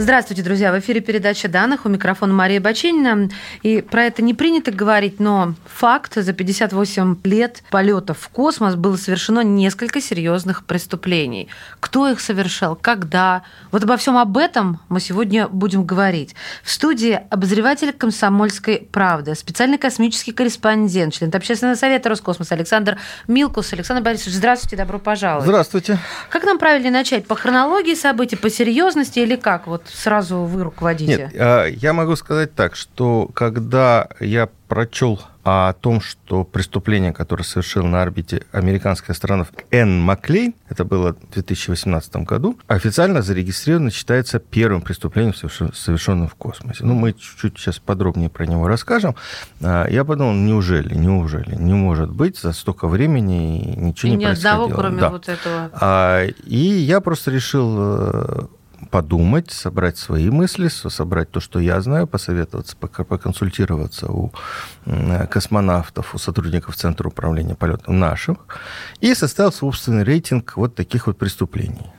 Здравствуйте, друзья. В эфире передача данных. У микрофона Мария Бачинина. И про это не принято говорить, но факт, за 58 лет полетов в космос было совершено несколько серьезных преступлений. Кто их совершал, когда? Вот обо всем об этом мы сегодня будем говорить. В студии обозреватель комсомольской правды, специальный космический корреспондент, член общественного совета Роскосмоса Александр Милкус. Александр Борисович, здравствуйте, добро пожаловать. Здравствуйте. Как нам правильно начать? По хронологии событий, по серьезности или как? Вот сразу вы руководите? Нет, а, я могу сказать так, что когда я прочел о том, что преступление, которое совершил на орбите американский астронавт Энн Маклейн, это было в 2018 году, официально зарегистрировано, считается первым преступлением, совершенным в космосе. Ну, мы чуть-чуть сейчас подробнее про него расскажем. А, я подумал, неужели, неужели, не может быть за столько времени ничего и не ни происходило. одного, кроме да. вот этого. А, и я просто решил э, подумать, собрать свои мысли, собрать то, что я знаю, посоветоваться, поконсультироваться у космонавтов, у сотрудников Центра управления полетом наших, и составил собственный рейтинг вот таких вот преступлений.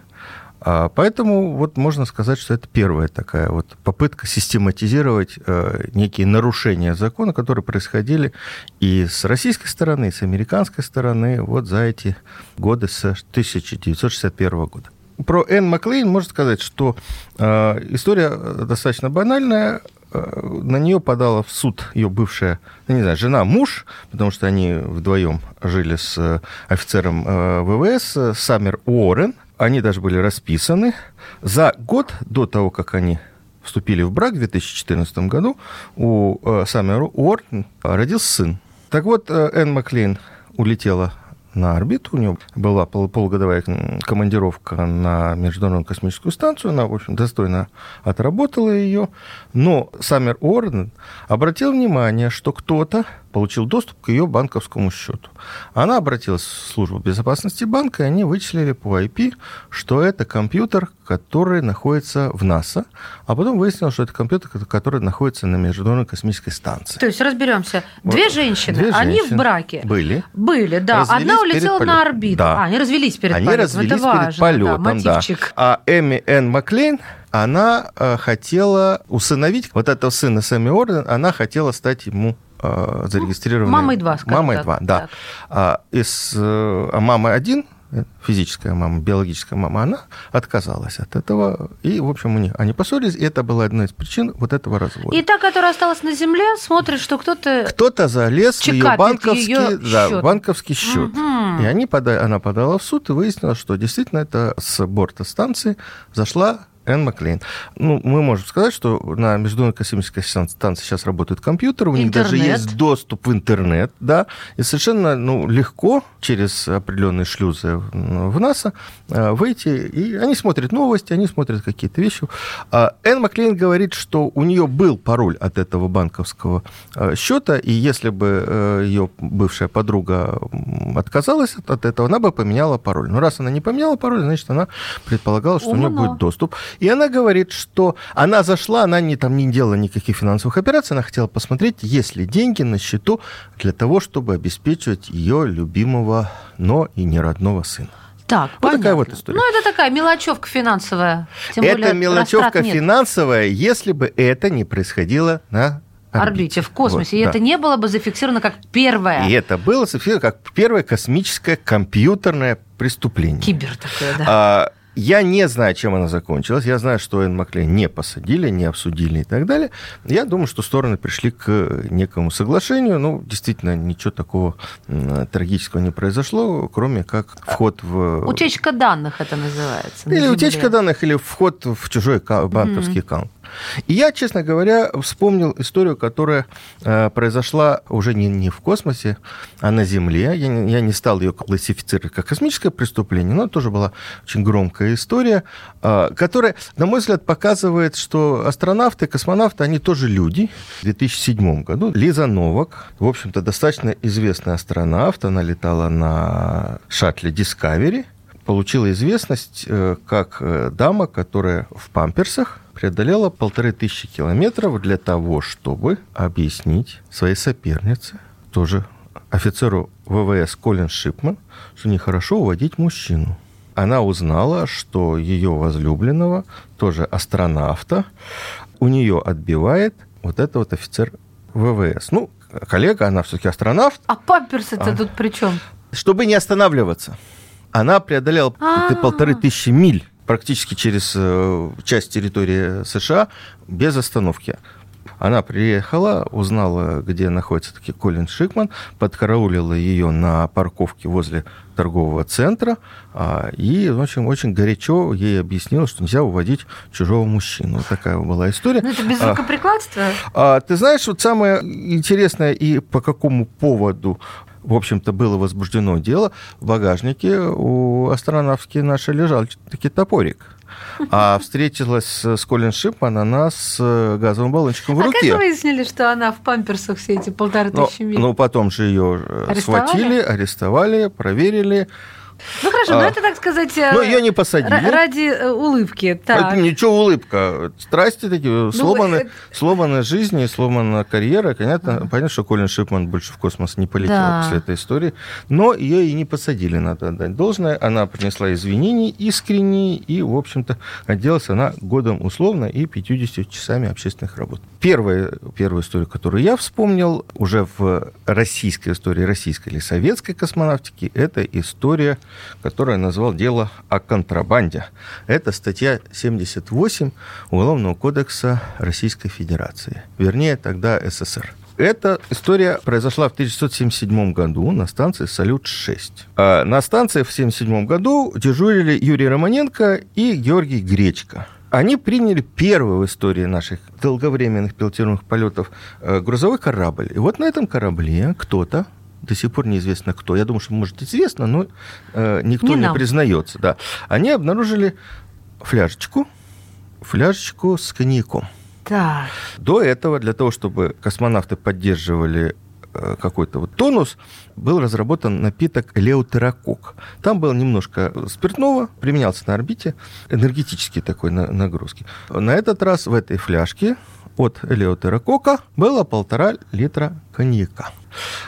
А, поэтому вот можно сказать, что это первая такая вот попытка систематизировать э, некие нарушения закона, которые происходили и с российской стороны, и с американской стороны вот за эти годы с 1961 года про Энн Маклейн можно сказать, что э, история достаточно банальная. Э, на нее подала в суд ее бывшая, ну, не знаю, жена, муж, потому что они вдвоем жили с офицером э, ВВС Саммер Уоррен. Они даже были расписаны. За год до того, как они вступили в брак в 2014 году, у э, Саммера Уоррен родился сын. Так вот, э, Энн Маклейн улетела на орбиту. У нее была пол полугодовая командировка на Международную космическую станцию. Она, в общем, достойно отработала ее. Но Саммер Уоррен обратил внимание, что кто-то получил доступ к ее банковскому счету. Она обратилась в службу безопасности банка, и они вычислили по IP, что это компьютер, который находится в НАСА, а потом выяснилось, что это компьютер, который находится на Международной космической станции. То есть разберемся. Две женщины, Две они женщины в браке. Были. Были, да. Развелись Одна улетела на орбиту. Да. А, они развелись перед они полетом. развелись это важно, перед полетом, да, мотивчик. да. А Эми Энн Маклейн она э, хотела усыновить вот этого сына Сэмми Орден, она хотела стать ему э, зарегистрированной... Мамой два, скажем Мамой так. два, да. Так. А, из, э, а мамы один физическая мама, биологическая мама, она отказалась от этого. И, в общем, у них, они поссорились, и это была одна из причин вот этого развода. И та, которая осталась на земле, смотрит, что кто-то... Кто-то залез в ее банковский, ее да, счет. банковский счет. Угу. И они пода... она подала в суд и выяснила, что действительно это с борта станции зашла Энн Маклейн. Ну, мы можем сказать, что на Международной космической станции сейчас работают компьютеры, у интернет. них даже есть доступ в интернет, да, и совершенно ну, легко через определенные шлюзы в НАСА э, выйти, и они смотрят новости, они смотрят какие-то вещи. А Энн Маклейн говорит, что у нее был пароль от этого банковского э, счета, и если бы э, ее бывшая подруга отказалась от этого, она бы поменяла пароль. Но раз она не поменяла пароль, значит, она предполагала, что Умно. у нее будет доступ. И она говорит, что она зашла, она не, там, не делала никаких финансовых операций, она хотела посмотреть, есть ли деньги на счету для того, чтобы обеспечивать ее любимого, но и не родного сына. Так, вот такая вот история. Ну, это такая мелочевка финансовая. Тем это более, мелочевка финансовая, если бы это не происходило на орбите, орбите в космосе. Вот, и да. это не было бы зафиксировано как первое. И это было зафиксировано как первое космическое компьютерное преступление. Кибер такое, да. А, я не знаю, чем она закончилась. Я знаю, что Энн Маклейн не посадили, не обсудили и так далее. Я думаю, что стороны пришли к некому соглашению. Ну, действительно, ничего такого трагического не произошло, кроме как вход в... Утечка данных это называется. Или утечка данных, или вход в чужой банковский mm-hmm. аккаунт. И я, честно говоря, вспомнил историю, которая э, произошла уже не, не в космосе, а на Земле. Я не, я не стал ее классифицировать как космическое преступление, но тоже была очень громкая история, э, которая, на мой взгляд, показывает, что астронавты, космонавты, они тоже люди. В 2007 году Лиза Новак, в общем-то, достаточно известный астронавт, она летала на шаттле Discovery, получила известность э, как э, дама, которая в памперсах преодолела полторы тысячи километров для того, чтобы объяснить своей сопернице, тоже офицеру ВВС Колин Шипман, что нехорошо уводить мужчину. Она узнала, что ее возлюбленного, тоже астронавта, у нее отбивает вот этот вот офицер ВВС. Ну, коллега, она все-таки астронавт. А памперсы-то а. тут при чем? Чтобы не останавливаться. Она преодолела А-а-а. полторы тысячи миль практически через э, часть территории США без остановки. Она приехала, узнала, где находится таки Колин Шикман, подкараулила ее на парковке возле торгового центра а, и очень, очень горячо ей объяснила, что нельзя уводить чужого мужчину. Вот такая была история. Ну, это без рукоприкладства? А, а, ты знаешь, вот самое интересное и по какому поводу в общем-то, было возбуждено дело, в багажнике у астронавтки нашей лежал таки топорик. А встретилась с Колин Шипман она с газовым баллончиком в а руке. А как вы выяснили, что она в памперсах все эти полторы тысячи миль? Ну, потом же ее схватили, арестовали, проверили. Ну хорошо, а, но это, так сказать, ну, ее не посадили. ради э, улыбки. Так. Это ничего улыбка. Страсти такие, ну, сломаны, это... сломанная жизнь и сломана карьера. Понятно, ага. понятно, что Колин Шипман больше в космос не полетел да. после этой истории. Но ее и не посадили, надо отдать должное. Она принесла извинения искренние, и, в общем-то, отделалась она годом условно и 50 часами общественных работ. Первая, первая история, которую я вспомнил, уже в российской истории, российской или советской космонавтики, это история которое назвал дело о контрабанде. Это статья 78 Уголовного кодекса Российской Федерации, вернее, тогда СССР. Эта история произошла в 1977 году на станции «Салют-6». А на станции в 1977 году дежурили Юрий Романенко и Георгий Гречко. Они приняли первый в истории наших долговременных пилотируемых полетов э, грузовой корабль. И вот на этом корабле кто-то до сих пор неизвестно кто. Я думаю, что, может, известно, но э, никто не, не признается. Да. Они обнаружили фляжечку, фляжечку с коньяком. Так. До этого, для того, чтобы космонавты поддерживали э, какой-то вот тонус, был разработан напиток элеутерокок. Там было немножко спиртного, применялся на орбите, энергетический такой нагрузки. На этот раз в этой фляжке от элеутерокока было полтора литра коньяка.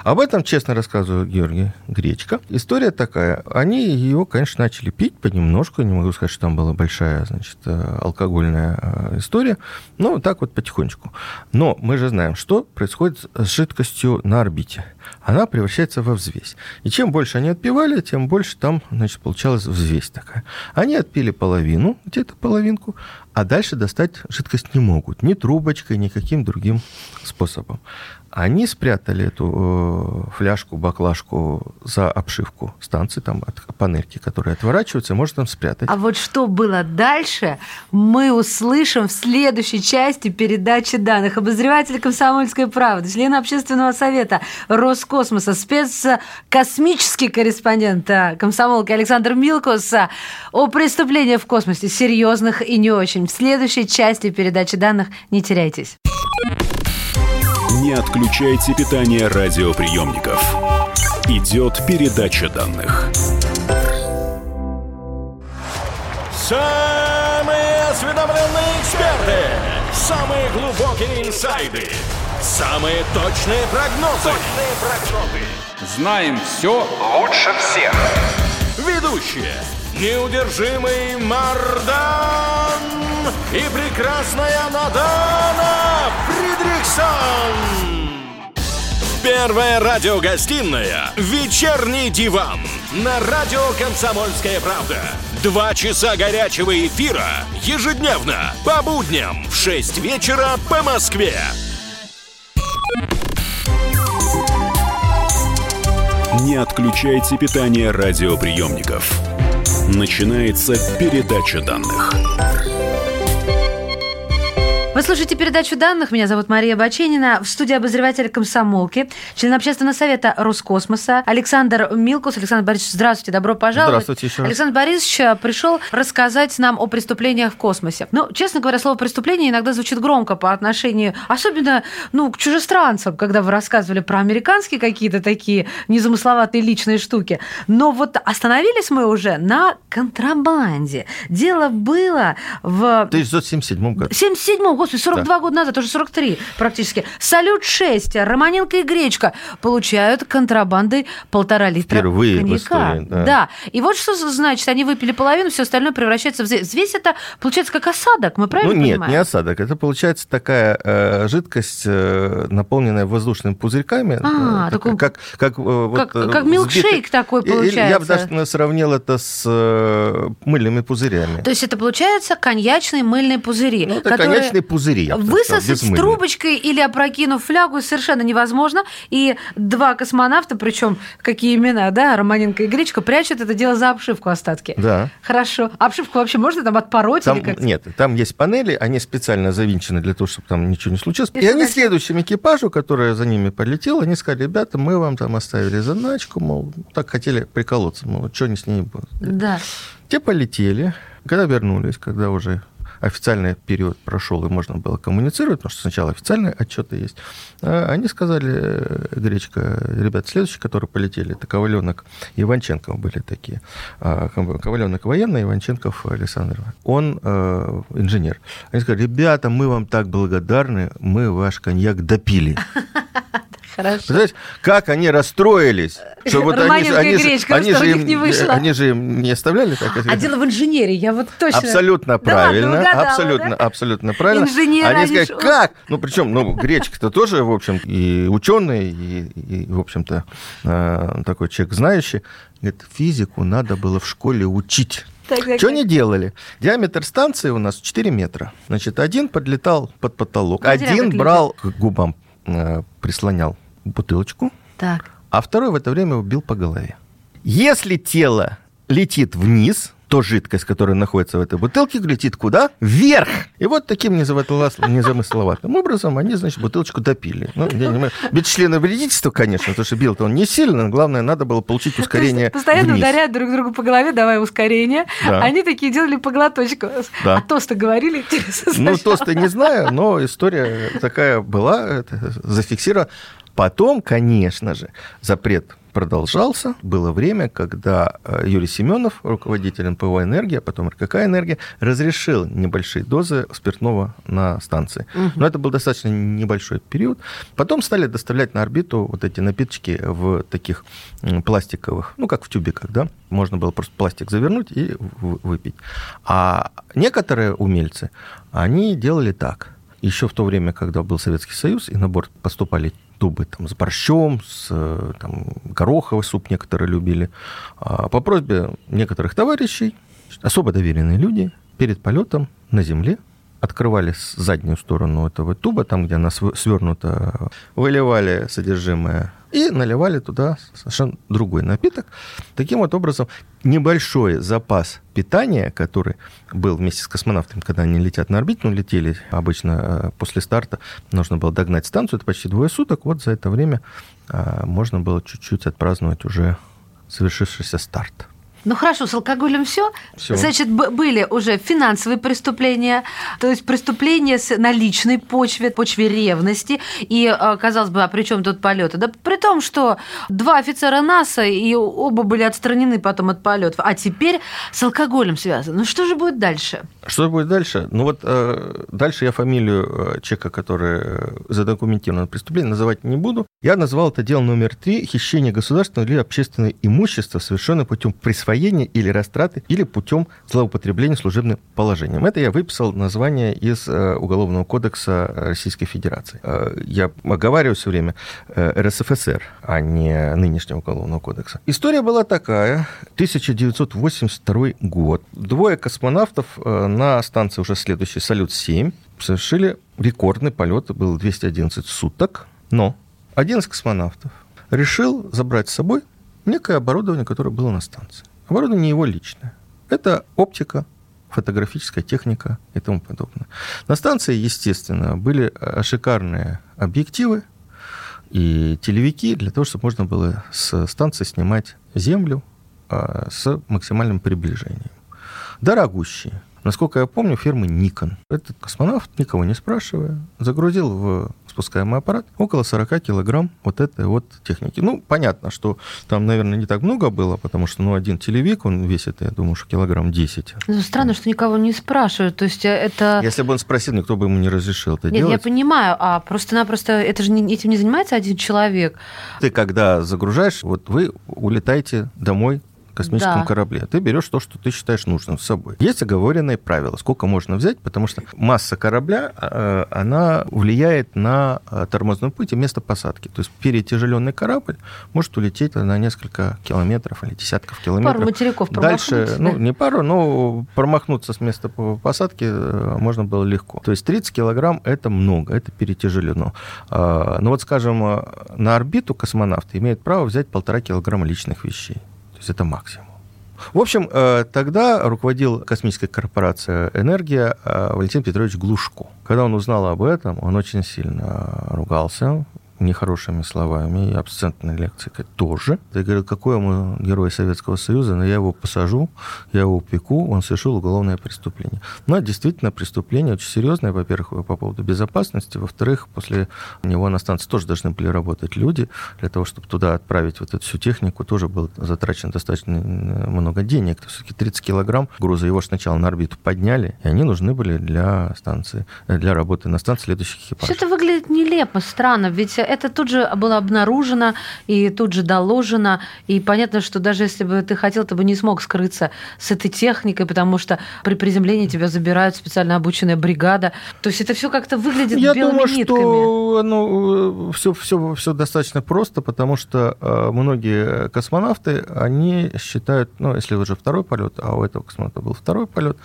Об этом честно рассказываю Георгий Гречка. История такая. Они его, конечно, начали пить понемножку. Не могу сказать, что там была большая, значит, э, алкогольная э, история. Но так вот потихонечку. Но мы же знаем, что происходит с жидкостью на орбите. Она превращается во взвесь. И чем больше они отпивали, тем больше там, значит, получалась взвесь такая. Они отпили половину, где-то половинку, а дальше достать жидкость не могут. Ни трубочкой, ни каким другим способом. Они спрятали эту э, фляжку, баклажку за обшивку станции, там от панельки, которые отворачиваются, можно там спрятать. А вот что было дальше, мы услышим в следующей части передачи данных. Обозреватель «Комсомольской правды», член общественного совета Роскосмоса, спецкосмический корреспондент э, комсомолки Александр Милкус о преступлениях в космосе, серьезных и не очень. В следующей части передачи данных не теряйтесь. Не отключайте питание радиоприемников. Идет передача данных. Самые осведомленные эксперты. Самые глубокие инсайды. Самые точные прогнозы. Точные прогнозы. Знаем все лучше всех. Ведущие. Неудержимый Мардан и прекрасная Надана Фридрихсон. Первая радиогостинная «Вечерний диван» на радио «Комсомольская правда». Два часа горячего эфира ежедневно по будням в 6 вечера по Москве. Не отключайте питание радиоприемников. Начинается передача данных. Вы слушаете передачу данных. Меня зовут Мария Баченина. В студии обозреватель комсомолки, член общественного совета Роскосмоса Александр Милкус. Александр Борисович, здравствуйте, добро пожаловать. Здравствуйте еще. Александр Борисович а, пришел рассказать нам о преступлениях в космосе. Ну, честно говоря, слово «преступление» иногда звучит громко по отношению, особенно, ну, к чужестранцам, когда вы рассказывали про американские какие-то такие незамысловатые личные штуки. Но вот остановились мы уже на контрабанде. Дело было в... 1977 году. 77 году, 42 да. года назад, уже 43 практически. «Салют-6», «Романенко и Гречка» получают контрабанды полтора литра Впервые коньяка. истории, да. да. И вот что значит, они выпили половину, все остальное превращается в весь это получается как осадок, мы правильно ну, нет, понимаем? Нет, не осадок. Это получается такая э, жидкость, э, наполненная воздушными пузырьками. А, э, такой... как, как, э, как, вот, э, как милкшейк сбитый. такой получается. Я, я бы даже сравнил это с э, мыльными пузырями. То есть это получается коньячные мыльные пузыри. Ну, это которые... коньячные пузыри, сказал, высосать трубочкой или опрокинув флягу совершенно невозможно. И два космонавта, причем какие имена, да, Романенко и Гречка, прячут это дело за обшивку остатки. Да. Хорошо. Обшивку вообще можно там отпороть Там, или как? нет, там есть панели, они специально завинчены для того, чтобы там ничего не случилось. И И, они следующему экипажу, который за ними полетел, они сказали, ребята, мы вам там оставили заначку, мол, так хотели приколоться, мол, что они с ней будут. Да. Те полетели, когда вернулись, когда уже официальный период прошел, и можно было коммуницировать, потому что сначала официальные отчеты есть, а они сказали, э, Гречка, ребят, следующие, которые полетели, это Коваленок и Иванченков были такие. А, Ков- Коваленок военный, Иванченков Александр. Он э, инженер. Они сказали, ребята, мы вам так благодарны, мы ваш коньяк допили. Хорошо. Представляете, как они расстроились, что вот они, они, Гречка, они же им, не вышло? они же им не оставляли так. А дело в инженерии, я вот точно... Абсолютно Да правильно, угадала, абсолютно, да? абсолютно правильно. Инженеры, Они они сказали, ж- как? Ну, причем, ну, Гречка-то тоже, в общем, и ученый, и, и, в общем-то, э, такой человек знающий. Говорит, физику надо было в школе учить. Так, так, Что они делали? Диаметр станции у нас 4 метра. Значит, один подлетал под потолок, Ну, один брал к губам, э, прислонял бутылочку, Так. а второй в это время убил по голове. Если тело летит вниз, то жидкость, которая находится в этой бутылке, летит куда? Вверх! И вот таким незамысловатым образом они, значит, бутылочку допили. Ну, я не без члена вредительства, конечно, потому что бил-то он не сильно, главное, надо было получить ускорение То есть постоянно вниз. ударяют друг другу по голове, давай ускорение. Да. Они такие делали по глоточку. Да. А тосты говорили, интересно. Ну, тоста не знаю, но история такая была, зафиксирована. Потом, конечно же, запрет продолжался. Было время, когда э, Юрий Семенов, руководитель НПО «Энергия», потом РКК «Энергия», разрешил небольшие дозы спиртного на станции. Но это был достаточно небольшой период. Потом стали доставлять на орбиту вот эти напиточки в таких пластиковых, ну, как в тюбиках, да? Можно было просто пластик завернуть и выпить. А некоторые умельцы, они делали так. Еще в то время, когда был Советский Союз, и на борт поступали тубы там, с борщом, с э, там, гороховый суп некоторые любили. А По просьбе некоторых товарищей, особо доверенные люди, перед полетом на земле открывали заднюю сторону этого туба, там, где она св- свернута, выливали содержимое и наливали туда совершенно другой напиток. Таким вот образом, небольшой запас питания, который был вместе с космонавтами, когда они летят на орбиту, ну, летели обычно э, после старта, нужно было догнать станцию, это почти двое суток, вот за это время э, можно было чуть-чуть отпраздновать уже совершившийся старт. Ну хорошо, с алкоголем все. Значит, были уже финансовые преступления, то есть преступления с, на личной почве, почве ревности. И э, казалось бы, а при чем тут полеты? Да при том, что два офицера НАСА и оба были отстранены потом от полетов. А теперь с алкоголем связано. Ну что же будет дальше? Что будет дальше? Ну вот э, дальше я фамилию э, человека, который э, задокументирован преступление, называть не буду. Я назвал это дело номер три – хищение государственного или общественного имущества, совершенное путем присвоения или растраты, или путем злоупотребления служебным положением. Это я выписал название из э, Уголовного кодекса Российской Федерации. Э, я оговариваю все время э, РСФСР, а не нынешнего Уголовного кодекса. История была такая. 1982 год. Двое космонавтов на станции уже следующий «Салют-7» совершили рекордный полет, был 211 суток, но один из космонавтов решил забрать с собой некое оборудование, которое было на станции. Оборудование его личное. Это оптика, фотографическая техника и тому подобное. На станции, естественно, были э, шикарные объективы и телевики для того, чтобы можно было с станции снимать Землю а, с максимальным приближением. Дорогущие. Насколько я помню, фирмы Nikon. Этот космонавт, никого не спрашивая, загрузил в спускаемый аппарат около 40 килограмм вот этой вот техники. Ну, понятно, что там, наверное, не так много было, потому что, ну, один телевик, он весит, я думаю, что килограмм 10. Ну, странно, что никого не спрашивают. То есть э, это... Если бы он спросил, никто бы ему не разрешил это Нет, делать. я понимаю, а просто-напросто это же не- этим не занимается один человек. Ты когда загружаешь, вот вы улетаете домой космическом Да. корабле. Ты берешь то, что ты считаешь нужным с собой. Есть оговоренные правила, сколько можно взять, потому что масса корабля, э, она влияет на э, тормозной путь и место посадки. То есть перетяжеленный корабль может улететь на несколько километров или десятков километров. Пару материков Дальше, ну, да? не пару, но промахнуться с места по- посадки э, можно было легко. То есть 30 килограмм – это много, это перетяжелено. А, Ну вот, скажем, на орбиту космонавты имеют право взять полтора килограмма личных вещей. Есть это максимум. В общем, э, тогда руководил космической корпорацией «Энергия» э, Валентин Петрович Глушко. Когда он узнал об этом, он очень сильно ругался, нехорошими словами, и абсцентной лекцией тоже. Я говорил, какой ему герой Советского Союза, но я его посажу, я его упеку, он совершил уголовное преступление. Но действительно преступление очень серьезное, во-первых, по поводу безопасности, во-вторых, после него на станции тоже должны были работать люди, для того, чтобы туда отправить вот эту всю технику, тоже было затрачено достаточно э, много денег. Все-таки 30 килограмм груза, его сначала на орбиту подняли, и они нужны были для станции, э, для работы на станции следующих Все экипажей. это выглядит нелепо, странно, ведь это тут же было обнаружено и тут же доложено, и понятно, что даже если бы ты хотел, ты бы не смог скрыться с этой техникой, потому что при приземлении тебя забирают специально обученная бригада. То есть это все как-то выглядит Я белыми думаю, нитками. что ну, все, все, все достаточно просто, потому что э, многие космонавты, они считают, ну, если уже второй полет, а у этого космонавта был второй полет,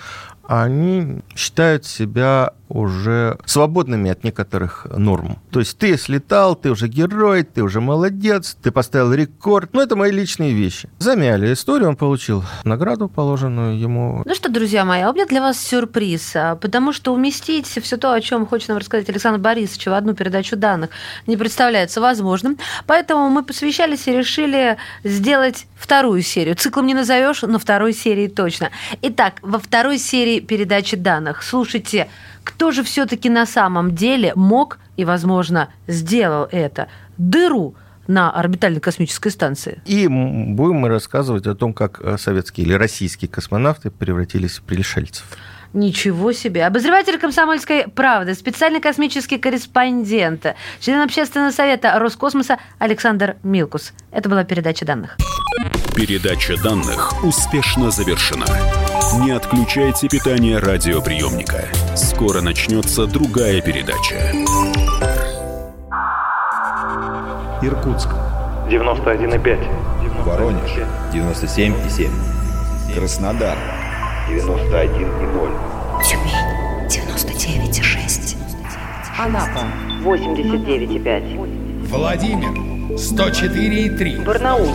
они считают себя уже свободными от некоторых норм. То есть ты слетал, ты уже герой, ты уже молодец, ты поставил рекорд. Ну, это мои личные вещи. Замяли историю, он получил награду, положенную ему. Ну что, друзья мои, а у меня для вас сюрприз, а, потому что уместить все то, о чем хочет нам рассказать Александр Борисович в одну передачу данных, не представляется возможным. Поэтому мы посвящались и решили сделать вторую серию. Циклом не назовешь, но второй серии точно. Итак, во второй серии передачи данных слушайте, кто же все-таки на самом деле мог и, возможно, сделал это дыру на орбитальной космической станции. И будем мы рассказывать о том, как э, советские или российские космонавты превратились в пришельцев. Ничего себе. Обозреватель «Комсомольской правды», специальный космический корреспондент, член общественного совета Роскосмоса Александр Милкус. Это была передача данных. Передача данных успешно завершена. Не отключайте питание радиоприемника. Скоро начнется другая передача. Иркутск. 91,5. Воронеж. 97,7. Краснодар. 91,0. Тюмень 99,6. Анапа 89,5. Владимир 104,3. Барнаул